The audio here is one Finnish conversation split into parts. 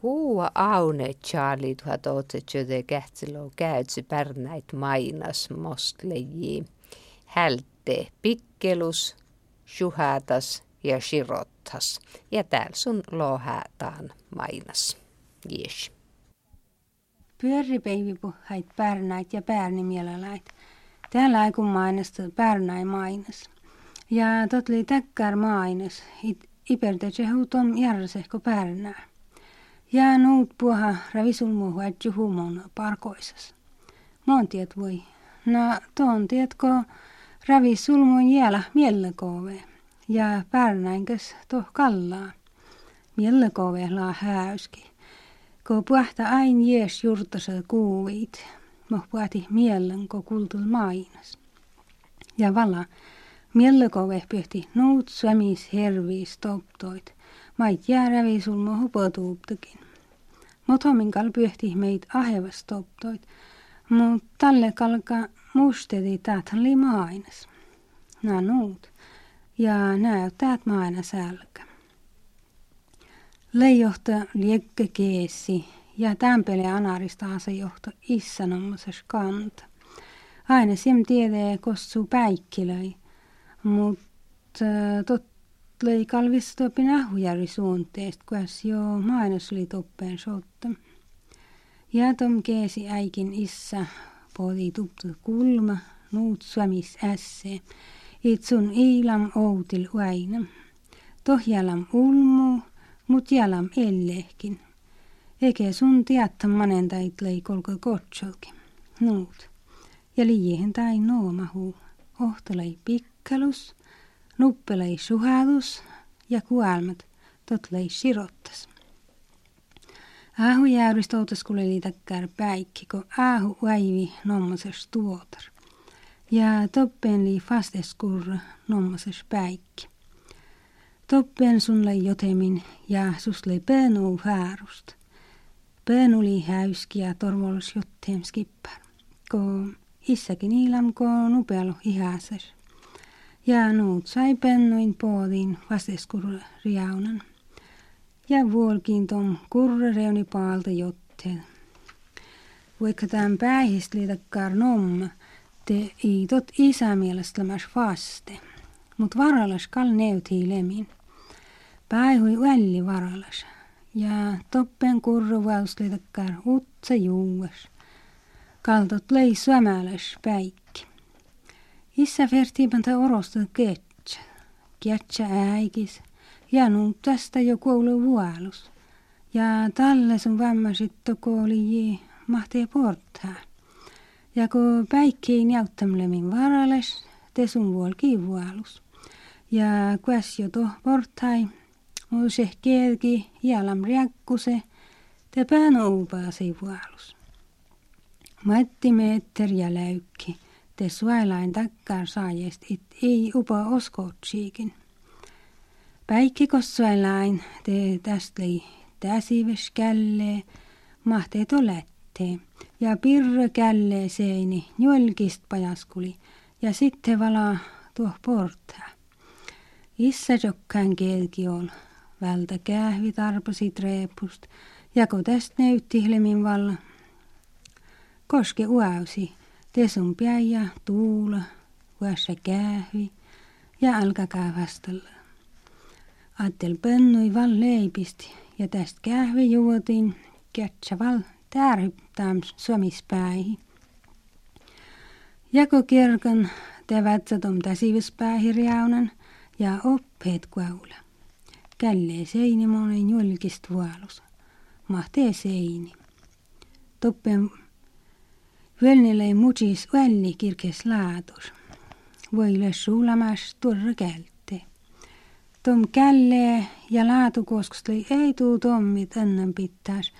Kuua aune Charlie tuhat otsetsöde kähtsilo käytsi pärnäit mainas mostleji. Hälte pikkelus, shuhatas ja shirottas. Ja täällä sun lohätaan mainas. Yes. Pyörripeivipuhait pärnäit ja päärnimielalait. Täällä kun mainasta pärnäi mainas. Ja totli täkkär mainas. Iperdece huutom järjesehko pärnää. Ja nuut puha ravisulmu huetju humon parkoisas. Mon tiet voi. No tuon tietko ravisulmuun jäällä mielekove. Ja pärnäinkäs toh kallaa. Mielekove laa häyski. Ko puhta ain jees jurtasa kuuvit. Moh puhti miellen ko kultul mainas. Ja vala. Mielekove pyhti nuut svemis herviis toptoit. Mait jää ravisulmu hupotuuptakin. Motominkal pyöhti meitä ahevas toptoit, mutta tälle kalka mustedi täältä oli mainas. Nää nuut. Ja nää täät maina sälkä. Leijohta liekke keesi ja tämpele anarista johto issanommasas kanta. Aina sim tiedee kossu päikkilöi, mutta tot Lei kalvis topin ahujärvi suunteest, kuas jo mainos oli toppeen sotta. Ja tom keesi äikin issa podi tuptu kulma, nuut swamis ässe. Itsun iilam outil uaina. Tohjalam ulmu, mut jalam ellehkin. Eikä sun tiatta manen tait kolko kotsolki. Nuut. Ja liihen tai noomahu. Ohtalai pikkalus nuppelei suhadus ja kuelmat totlei sirottas. Aahu jäyristä outaskuleli takkar päikki, kun aahu väivi nommases tuotar. Ja toppen li fasteskurra nommases päikki. Toppen sun lei jotemin ja sus lei peenuu häärust. Peenu li häyski ja torvolos jotteem skippar. Ko issäkin ilam ko nupealo ihäses. Ja nuut sai pennuin poodin vasteskurriaunan. Ja vuolkin tom kurrereuni paalta jotteen. Vaikka tämän päihistä liitakkaar nomma, te ei tot isä mielestä vaste. Mut varalas kal neutii lemin. Päihui välli varalas. Ja toppen kurru liitakkaar utsa juuas. Kaltot lei syömäläs päikki. Issa vertiipäntä orosta ketsä. Ketsä äikis. Ja nu tästä jo koulu vuolus. Ja talle sun vammasit oli mahtee portaa. Ja kun päikkiin jauttamlemin varales, te sun vuolki vuolus. Ja kuas jo toh portai, muuse kielki, jalam riakkuse, te pään uupaasi vuolus. Matti meetter ja läykki te suelain takkar saajest it ei upa oskootsiikin. Päikki kossuelain te tästli täsives källee, mahteet lättee. Ja pirro källee seini njolkist pajaskuli ja sitten vala tuo portaa. Issa jokkaan kielki on, vältä kähvi tarpasi treepust, ja kun tästä näytti hlemin valla. Koske uausi, Tesun ja tuula, vuossa kähvi ja alkakaa vastalla. Attel pönnui val leipisti ja tästä kähvi juotiin kätsä val tärhyptään suomispäihin. Jako kirkan te vatsatom täsivispäihirjaunan ja oppeet kuaula. Källee seini monen julkist vuolus. Mahtee seini. Toppen Völnille mutis välli kirkes laatus. Voile suulamas turra kälte. Tom källe ja laatukoskusteli ei tuu tommit ennen pitäis.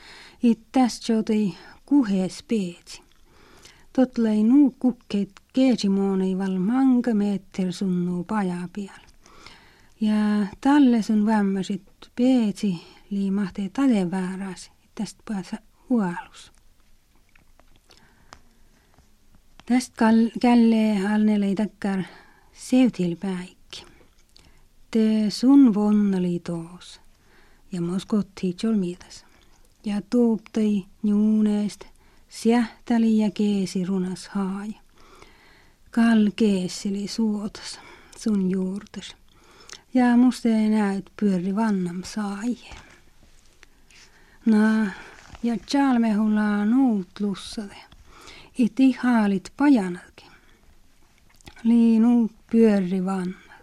Ittäs joti kuhes peetsi. Totlei nuu kukkeet keesimoni val manka meter sunnu paja pial. Ja talle sun vämmäsit peetsi liimahtee tade vääräs. Tästä päässä Täst kall, källe halnelei takkar sevtil päik. Te sun vonnali toos ja moskotti tjolmidas. Ja tuub tõi njuuneest sähtäli ja keesi runas haaj. Kall keessili suotas sun juurtes. Ja muste näyt pyöri vannam saai. Na ja tjalmehulaa nuutlussade. Iti haalit pajanatkin. Liinu pyöri vanna.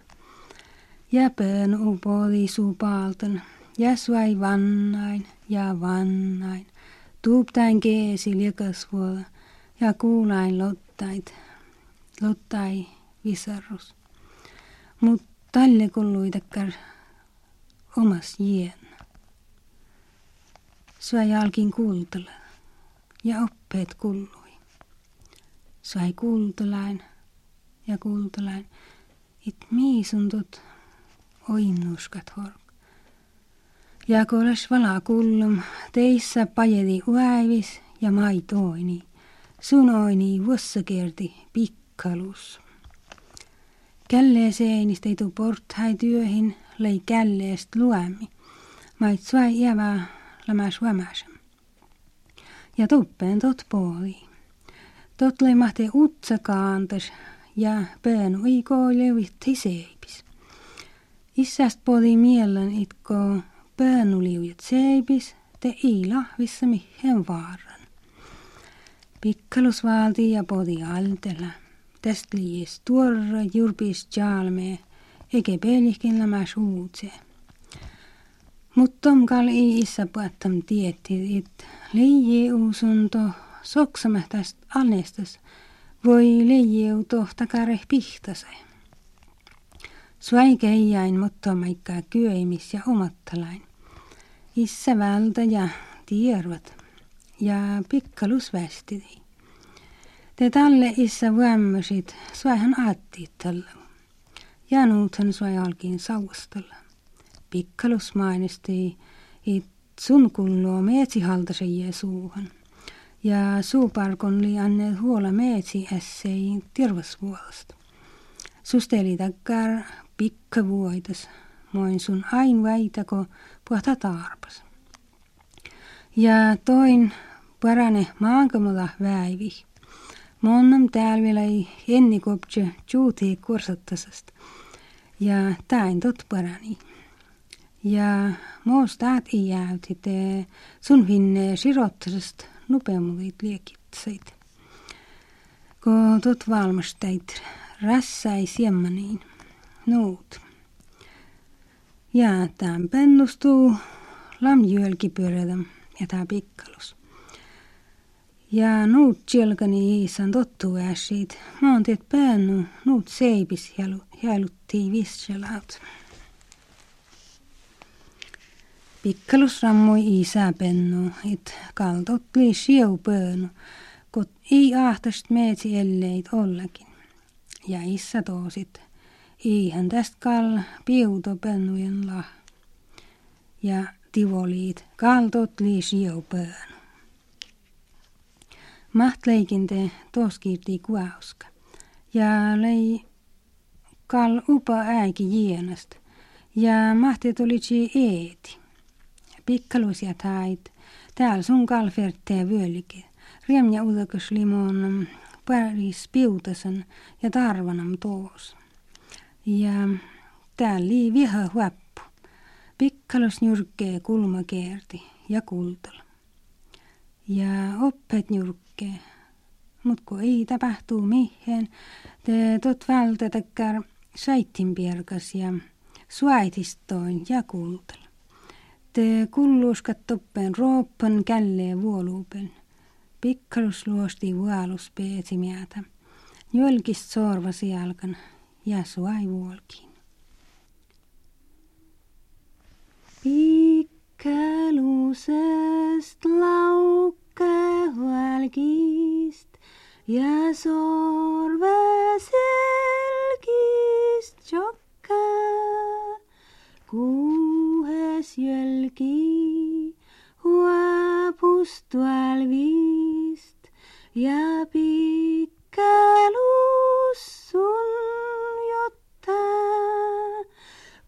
Ja pön upoli supaalten, ja suai vannain ja vannain. Tuuptain keesi liekasvuola ja kuulain lottait, lottai visarus. Mut talle kulluitakar omas jien. Suai alkin kuultella ja oppeet kullui. Suai kuultelain ja kuultelain, it miisuntut oinnuskat hork. Ja kolas vala kullum, teissä pajedi uäivis ja maitoini. Sunoini vuossakerti pikkalus. Källee seinistä ei port hai työhin, lei källeest luemi. Mait suai iävää lämä suomäsä. Ja tuppeen tot pooli. Tot leimahti utsakaantas ja pään uikoo levitti seipis. Issäst podi mielen itko päänuliujat seipis, te ei lahvissa mihin vaaran. Pikkalus valti ja podi altella. Täst liis tuorra jurpis jalme, eikä pelihkin nämä suutse. Mutta kal ei isä puettam tietti, et leiji uusunto soksamehtäst alnestas voi leijeu tohtakare pihtase. Svaikeijäin mutta maikkaa kyöimis ja omattalain. Issa vältä ja tiervat ja pikkalus västidi. Te talle issa vämmösit, suahan aattiit tällä. Ja nuuthan suai alkiin saustalla. Pikkalus mainisti, et sun kulloo meetsihaltase suuhan. ja suurparkon liian huolemeetsi essei terveyspuolesta. Susteli takkar pikkavuoitas, moin sun ain väitäko puhta tarpas. Ja toin parane maankamala väivi. Monnam täällä ei ennikoptse juuti kursattasest. Ja täin tot parani. Ja muostaat ei jäytite sun vinne sirottasest nopeammuit liekitseit. Kun tot valmastait rässäi siemmaniin nuut. Ja tämän pennustuu lamjölkipyörätä ja tämä pikkalus. Ja nuut tjelkani iisan tottuu äsiit. Mä oon teet päännu, nuut seipis jäluttii visselaut. Pikkalus rammui isä pennu, et kaltot li sieu pöönu, kot ei ahtast meetsi elleit ollakin. Ja isä toosit Eihän tästä kal piuto pennujen la. Ja tivoliit kaltot liis joupöön. Maht leikinte toskirti kuauska. Ja lei kal upa äiki jienast. Ja mahti tulitsi eeti. Pikkalusia tait. Täällä sun kalfertee vyölike. Riemja udakas limon paris piutasen ja tarvanam toos. Ja täällä lii viha huappu. Pikkalos njurkkee kulma keerti ja kultal. Ja oppet njurkkee. Mut kun ei tapahtuu mihin, te tot vältetäkär saittin pierkas ja suaitistoin ja kultal. kullus kattoppen rooppan källeen vuoluupen. Pikkarus luosti vuolus peesi mietä. Jolkis sorvasi jalkan ja suai vuolkiin. Pikkelusest laukke huolkist ja sorveselkist jokka. Kun jälgi uabustval vist ja pikkelus sul jotta.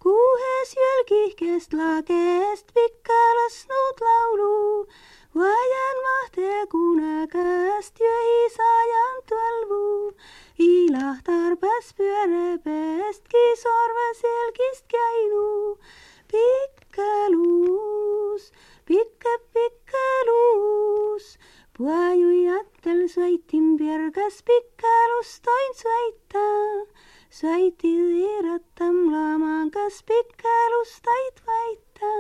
kuues jälgihkest lagest pikkelas nõud laulu, vajan mahte kunagast jõi sajand tõlvu ilahtarpas pyörepästki sorves selgist käinu. pikk pikkeluus, pikke, pikkeluus. Puajujatel sveitin pierkäs pikkelus toin sveita. Sveiti tiiratam laamaan kas pikkelus tait vaita.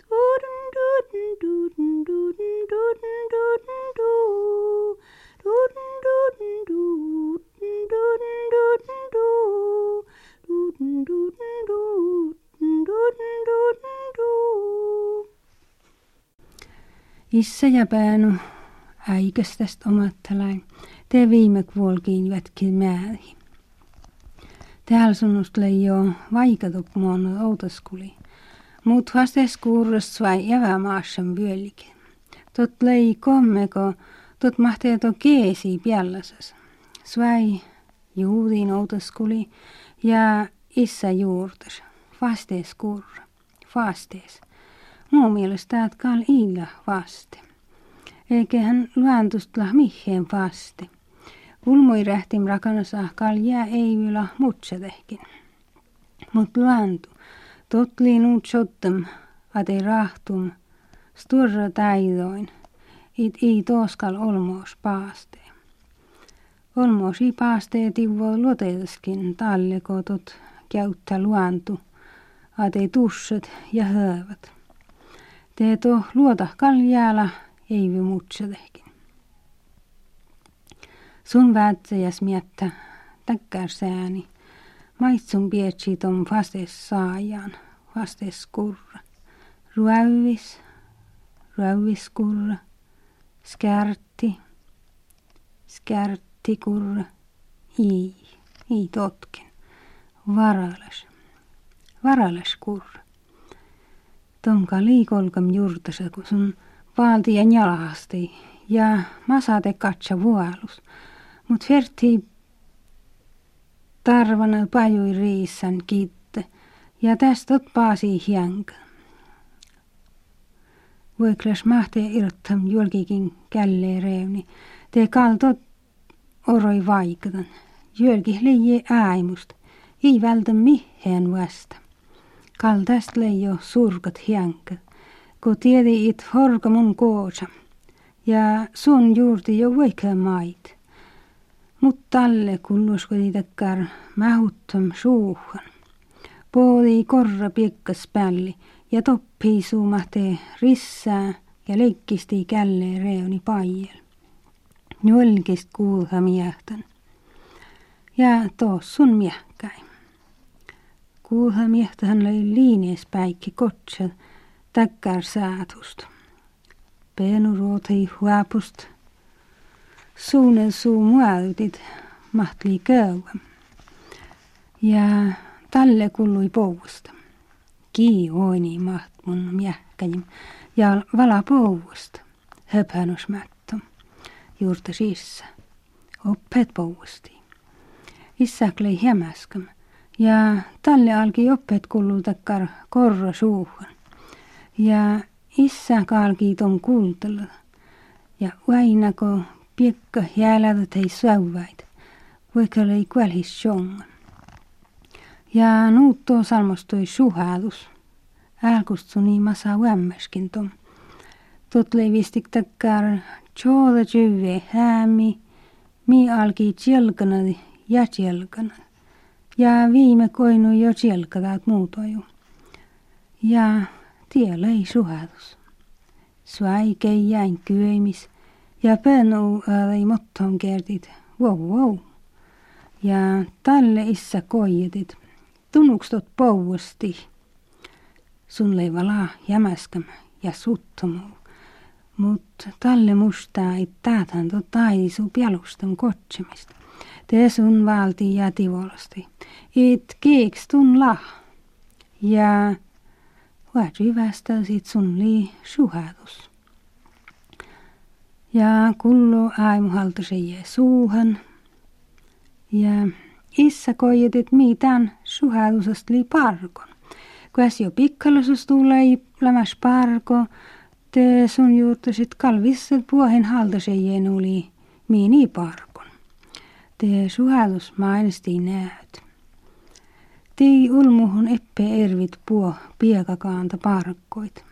Tuudun, tuudun, tuudun, tuudun, tuudun, tuudun, tuu. Tuudun, tuudun, tuudun, tuudun, tuudun, tuu. Tuudun, tuudun, tuudun. Issa ja päänu äikös tästä omattalain. Te viime kuolkiin vätkin määri. Täällä sunnust jo vaikatuk muon outoskuli. Mut vastes kuurras vai jävämaassan vyölikin. Tot lei kommeko, tot mahtee to keesi piallasas. Svai juudin outoskuli ja issa juurtas. Vastees kurra. Vastees. Muu mielestä että kal iilla vaste. Eikä hän luantustla miheen vaste. Ulmoi rähtim rakanasa jää ei vielä mutsetehkin. Mut luantu. Totli nuut shottam, ate rahtum, sturra taidoin, it ei toskal olmoos paaste. Olmoos i paaste tivo luoteeskin talle kotot käyttä luantu, ate tusset ja höövät. Te to luota kaljäällä ei vi mutsetehkin. Sun väätsäjäs miettä, täkkär sääni. Maitsun pietsi tom vastes saajan, vastes kurra. Ruäyvis, ruäyviskurra, skärti, skärti kurra, i, i totken, varalas, varalas kurra. Tomka liikolkam juurtasa, kun sun valti ja jalahasti ja masate katsa vuolus. Mut ferti tarvana pajui riissan kiitte ja tästä paasi hienkä. Voiklas mahtee irtam julkikin källee reuni. Te kaltot oroi vaikutan. Jölki liie ääimust. Ei vältä miheen vasta. Kaltast leijo surkat hienkä. Ko tiedi it horka mun koosa. Ja sun juurti jo vaikka mait. Mut talle kulluskoti takkar mähuttom suuhan. Poodi korra piekkas pälli ja toppii suumahtee rissää ja leikkisti källee reuni paijel. Njolkist kuulha miehtan. Ja toos sun miehkäin. Kuulha miehtähän löi liinies päikki kotsa takkar säätust. Peenu ruotei huapust suunen suu muautit mahtli köydä. Ja tälle kuului pouvusta. Kii oini maht mun miehkäjim ja vala pouvusta. Höpänusmätto. Juurta sissa. Oppet pouvusti. Issäklei hämäskam. Ja tälle alki oppet kuuluu takkar korro suuhun. Ja isä kalki ton kuultelu. Ja vainako piekka jäälätä tei säuvät, vaikka ei sjongan. Ja nuutto salmostui suhaalus. Älkustuni masa vämmäskin tom. Totlei vistik takkar tjooda tjyve mi alki tjelkana ja tjelkana. Ja viime koinu jo tjelkadaat muutoju. Ja tiellä ei suhaalus. Svaikei jäin kyöimis ja penu ei motton kertit, wow wow. Ja tälle issa koijetit, tunnukstot pouvosti. Sun leivala jämäskäm ja suttomu. Mut tälle mustaa ei täältä to taisu pialustan kotsemista. Te sun valti ja tivolosti. It kieks tun la. Ja vaatsi sit sun lii suhadus. Ja kullo aimuhaltase jää suuhan. Ja issa koijetit mitään suhadusast li parkon. Kuas jo pikkalusust tulee lämäs parko, te sun juurtasit kalvisset puohen haltase oli miini parkon. Te suhadus mainesti näet. Tei ulmuhun eppe ervit puo piekakaanta parkkoit.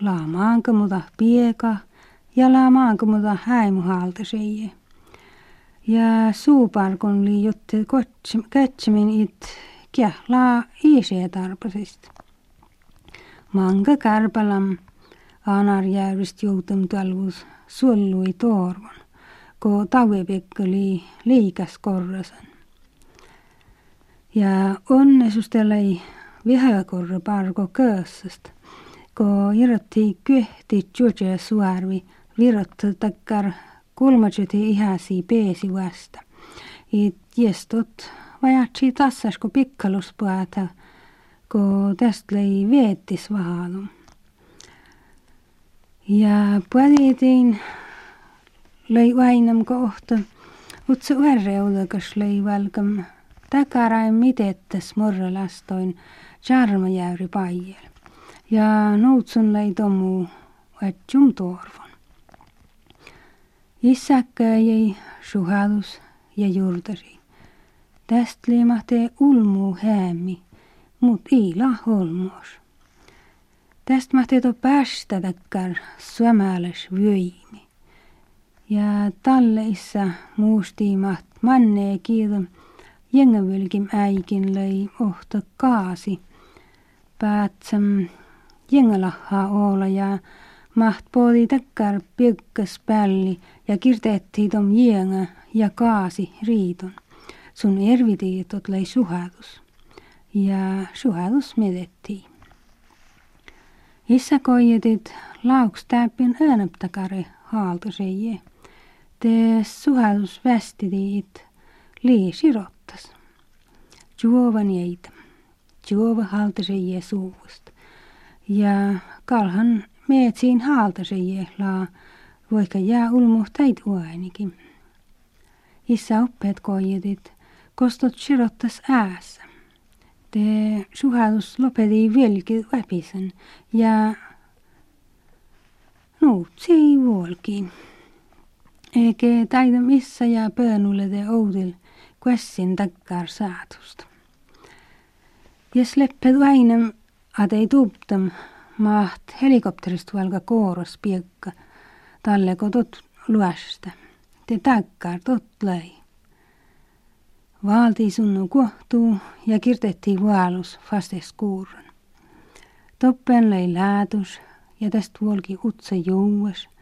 Laamaanka muta pieka, ja la maankomuta häimuhalta seie. Ja suuparkon li jotte katsomin it kiehla iisee tarpasista. Manga kärpälam Aanarjärvist joutum talvus suollui toorvon, kun talvipekka oli liikas korrasan. Ja onnesus tällä ei vihakorra parko köössast, kun irrotti kyhti juoja suarvi virottu takkar kulmajuti ihäsi peesi vasta. Et jestot vajatsi tassas, kun pikkaluspuata, kun tästä ei vietis vahalu. Ja puolitin lõi vainam kohta, utse uärjõudõgas lõi valgam, tagara midetes murra lastoin, charma jääri paiel ja nõudsun lõi tomu, et tšum toorvon. issaka jäi suhelus ja juurderi. täst liimahte ulmu häämi, mut ei lahulmus. täst mahte too päästa takkar sõmales vöimi. Ja talle issa muustiimaht manne kiidon jengavylkim äikin lõi ohta kaasi. Päätsam jengalahaa olla ja maht poodi takkar piekkas pälli ja kirteetti tom jenga ja kaasi riidon. Sun ervitiitot lõi suhadus. Ja suhadus medettiin. Issa koijetit lauks täppin ääneptakari haaltoseje. Te suhadus västidiit lii sirottas. Juovan jäitä. Juova haaltoseje suuvust. Ja kalhan meetsiin haaltoseje laa voika jää ulmuhtait uainikin. Issa oppeet koijetit kostot sirottas äässä te suhadus lopeti vieläkin läpisen ja no se Ege täidamisse ja põõnulede õudil, kuessin takkar saadust. Jes lepped väinem, ad ei tuuptam, maht helikopterist valga koorus piekka, talle kodut luäste. Te takkar tot lõi. Valdi sunnu kohtuu ja kirtetti vaalus fastes kuurun. Toppen lõi läädus ja täst volgi utse juues –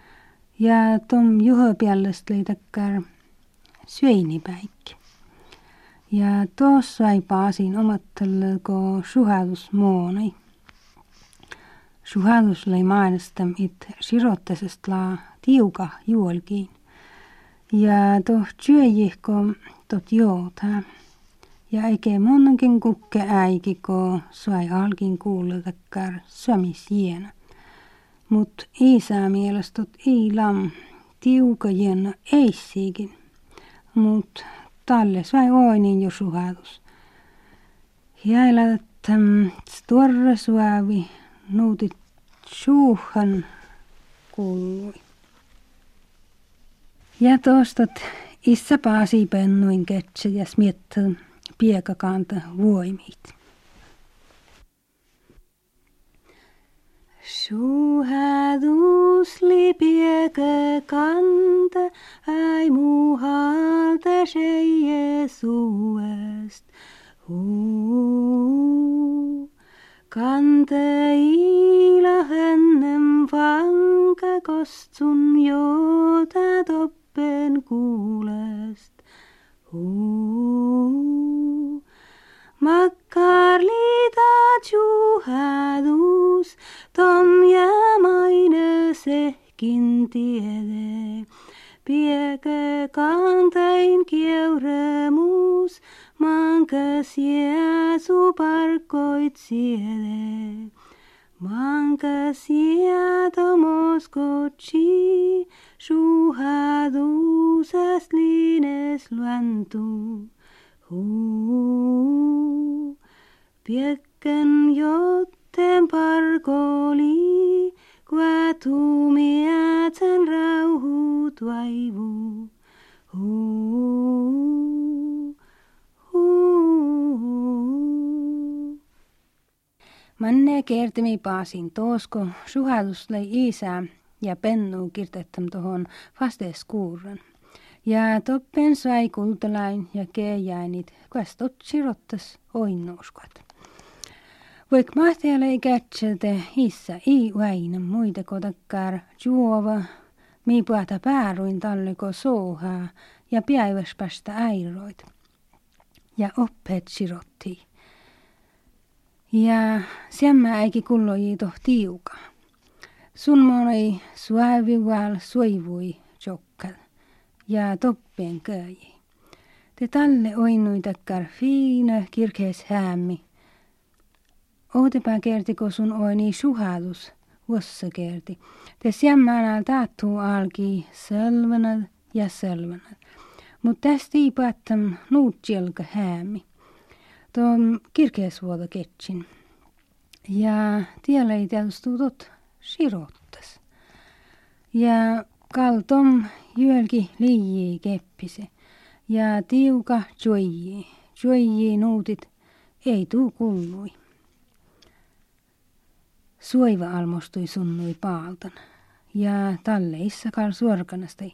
ja tom juhu pealest leidakar syöinipäik. Ja tuossa sai paasin omattel ko suhadusmoonai. Suhadus lai mainostam it sirottesest la tiuka juolkiin. Ja toh työjihko tot joota. Ja eike monnankin kukke äikiko sai alkin kuuletakar sömisjena. Mut isä mielestä ei lam tiuka jena ei siikin. Mut talle sai oinin jo suhatus. Jäälä täm storra suavi nuutit suuhan kuului. Ja toostat Issa paasi pennuin ketse ja smiettä piekakanta voimit. Suhadus li piekakanta, ai muuhalta se Jeesuest. Kante ila hennem vanka kostsun jota top lappen kuulest. Makkarlita juhadus, tom jäämaine sehkin tiede. Pieke kantain kieuremus, mankas Jeesu parkoit siede. Mankas jäätomos kotsi, Suhadusest lines luentu. Huu. Piekken jotten parkoli, kuatumiatsen rauhut vaivu. Huu. Huu. Manne kertimi paasin toosko suhadus lõi isä ja pennu kirtettam tuohon fasteeskuuran. Ja toppen sai kultalain ja keijäinit, kastot sirottas oinnuuskot. Voik mahtialle ei kätsete, issä ei väinä muita kotakkar juova, mi puhata pääruin talleko souhaa ja päiväspästä äiroit. Ja oppeet sirotti. Ja siemmä äiki kulloji tiuka. Sun monei suavival soivui jokkal ja toppeen köi. Te talle oinui takkar fiina kirkees häämmi. Kertiko sun oini suhadus, vossa kerti. Te siemmänä taattuu alki selvänä ja selvänä. Mut tästä ei päättäm nuutjelka häämi. Tuon kirkeesvuoto ketsin. Ja tiellä ei tietysti tot sirottas. Ja kaltom jylki liijii keppise. Ja tiuka joijii. Joijii nuutit ei tuu kullui. Suiva almostui sunnui paaltan. Ja talleissa kal suorkanastei.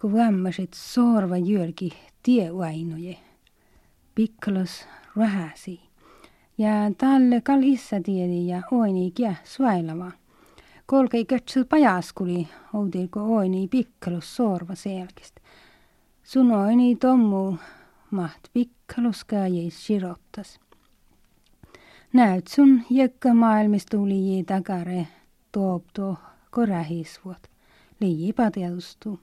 Kun vämmäsit sorva jylki tievainoje. Pikkalos rahasi. Ja talle kal issa tiedi ja oini kia suailava. Kolkei kötsel pajaskuli, outilko oini pikkalus sorva selkistä. Sun oini tommu maht pikkalus käjeis sirottas. Näet sun jekka maailmistu lii tagare tuob tuo korähisvuot. Lii pateadustu.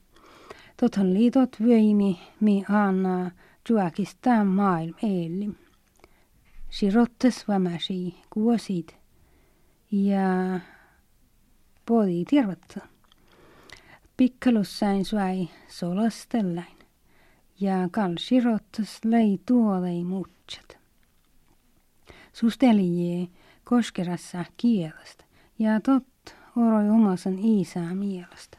Tothon liitot vyimi mi anna juakista maailm eelli. Si rottes vämäsi kuosit ja podi tervata. Pikkalus sain suai solastellain ja kalsirottas lei tuolei muutset. Sustelijee koskerassa kielestä ja tot oroi omasen isää mielestä.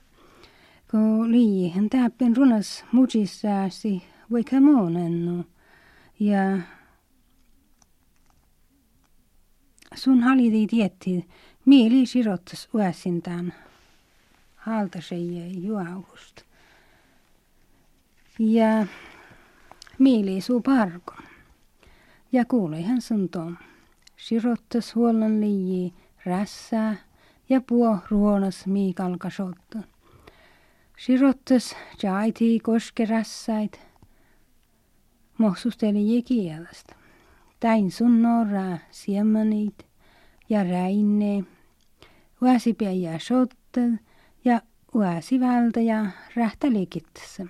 Kun liihin täppin runas mutsissääsi vaikka monennu ja sun haliti tietti mieli sirottas uäsintään haltaseje juauhust. Ja mieli suu parkon. Ja kuuleihan sun tom. Sirottas huollon liiji rässää ja puo ruonas miikalka sotta. Sirottas jaiti koske rässäit. Mohsusteli kielestä. Tain sun norraa siemmanit ja räinne. Uäsi ja sottad ja uäsi vältä ja rähtälikittässä.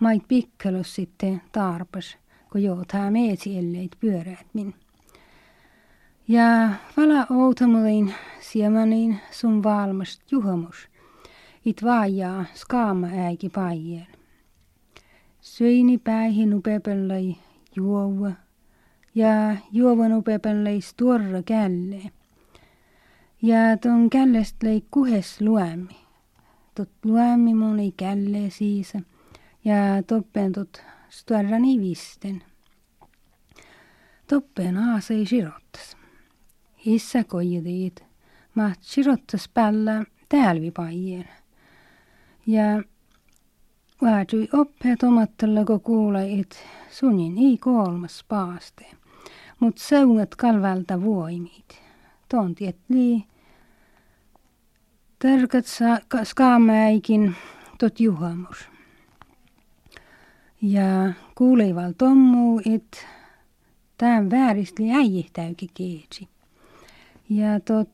Mait pikkelus sitten tarpas kun joutaa meesi elleit pyöräät min. Ja vala outamulin siemanin sun valmast juhamus, it vaajaa skaama äiki paijel. Söini päihin upepellai juova ja juovan upepellai stuorra källe. Ja ton källest lei kuhes luämmi. Tot luämmi moni källe siisa ja toppen tot större än i visten. Toppen asa i kirottas. Issa koji dit, ma kirottas päällä tälvipaijien. Ja vaatui oppet omattella kun kuulai, et sunin ei kolmas paaste, mut seunat kalvalta voimit. Tonti, et lii tärkät skaamäikin tot juhamus. Ja kuuleival tommu, et tämän vääristli äijihtäyki keetsi. Ja tot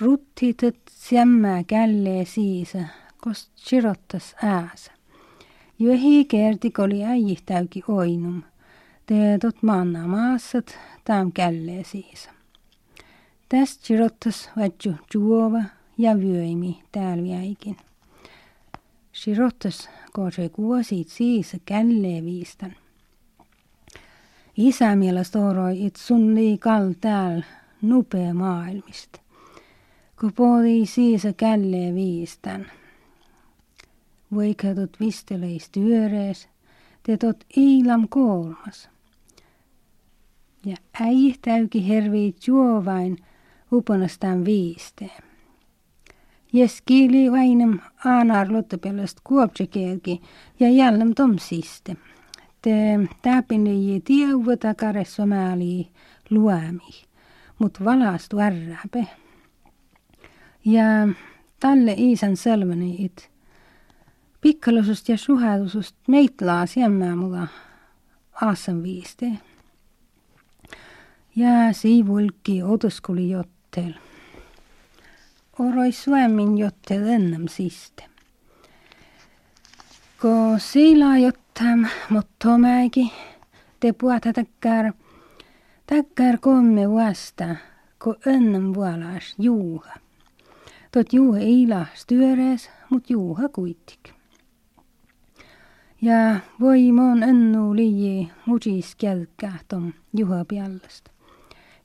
ruttitet sämmää källee siisa, kost sirottas ääsä. Johi kertik oli äijihtäyki oinum. Te tot manna maassat tam källee siisa. Täst sirottas vatju juova ja vyöimi täällä jäikin. Sirottas se kuosit siis källee viistan. Isä mielestä oroi, et sun nii kal tääl nupea maailmista. Kun siis källee viistan. Vaikka tot visteleis työrees, te tot iilam kolmas. Ja äijih täyki hervii juovain uponastaan viisteen. Jeskili vainem aanar lutte pealest kuopse keegi ja jälle tom siiste. Te täpine ei tievõda karesomaali luemi, mut valast värrabe. Ja talle iisan sõlmeniid. Pikkalusust ja suhelusust meitlaas jämmää mulla aasan viiste. Ja siivulki oduskuli jottel oroisuemin jotte lennem siste. Ko sila jottam mottomäki, te puata takkar, takkar komme vasta, ko ennem vuolas juuha. Tot juuha ei las työres, mut juuha kuitik. Ja voim on õnnu lii mudis kelkähtom juha peallast.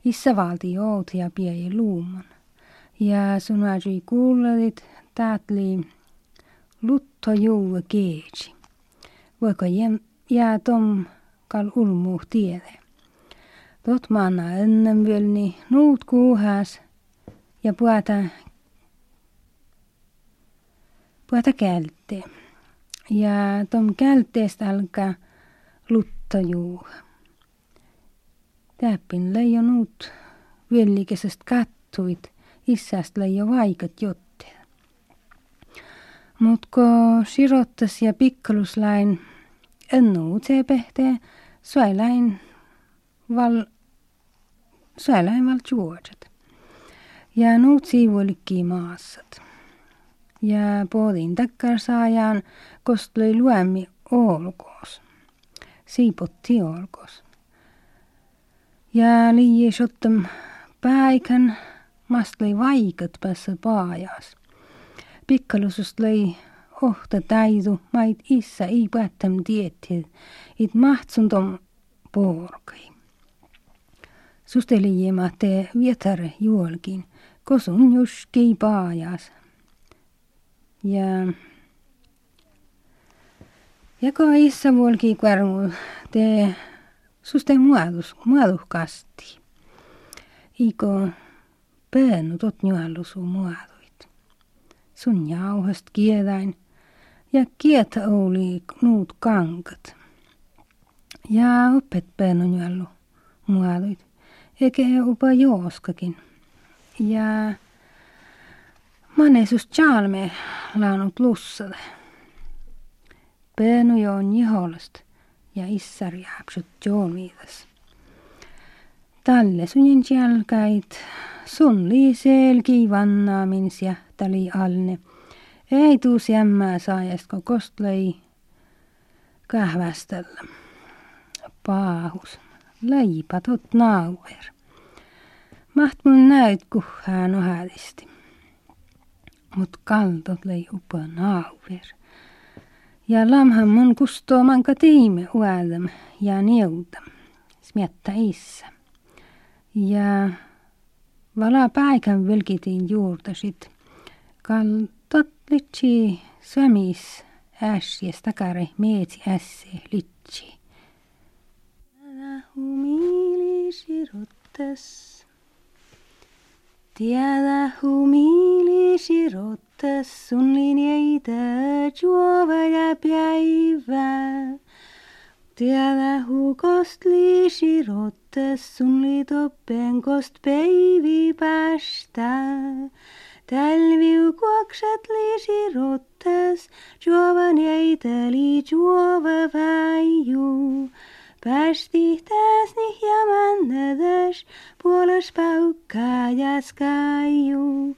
Issa valdi oot ja piei luuman. Ja sunajui kuulelit taatli lutto juua keeji. Voiko jää tom kal ulmu tiede. Tot manna ennen vilni nuut kuuhas ja puhuta puhuta kälte. Ja tom kälteestä alkaa lutta juua. Täppin leijo nuut villikesest kattuit, issäst leijo vaikat jotteet. Mut ko sirottas ja pikkaluslain ennu pehtee, suelain val, suelain val. Ja nuut siivulikki maassat. Ja poodin takkar saajaan kostloi luemi olkoos. Siipotti olkoos. Ja liie sottam päikän mastlai vaikat päässä paajas. Pikkalusust lõi ohta täidu, maid issa ei päättäm tietid, it mahtsun tom porkai. Sustelijima te vietar juolkin, kosun juski paajas. Ja ja ka issa vuolki kvarmu te suste muadus, muaduhkasti. Iko peennu tot juhallusu muaduit. Sun jauhast kiedäin ja kietä oli nuut kankat. Ja opet peennu juhallu muaduit, eikä upa jooskakin. Ja manesus chalme laanut lussade. Peennu joon jiholast ja issar jääpsut joonidas. Talle sunin jalkait, sun lii selki vannaamin siahtali alne. Ei tuus jämmää saajast, kun kostlei kahvastella. Paahus, leipatot nauer. Maht mun näyt kuhaan ohadisti. Mut kaldot lei upa nauer. Ja lamhan mun kustoo manka tiime uädäm ja niudam. Smietta issa. Ja vala päikän vilkitin juurta sit. Kal totlitsi sömis äsjes takare meetsi ässe litsi. Älä humilisi rottes. Tiedä humilisi rottes sun linjeitä juova ja päivää. Tiedä hukost liisi rottes sun liitoppenkost päivi päästä. Talvi kuokset liisi rottes, juovan jäiteli juova väiju. Päästihtäs nih ja männädäs, puolas paukkaa ja skaju.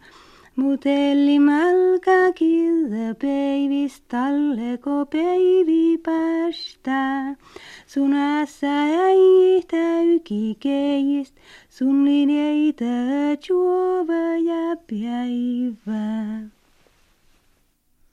Mutelli malka kilda peivist talleko peivi päästä. Sun ässä jäi täyki keist, sun linjeitä juova ja päivää.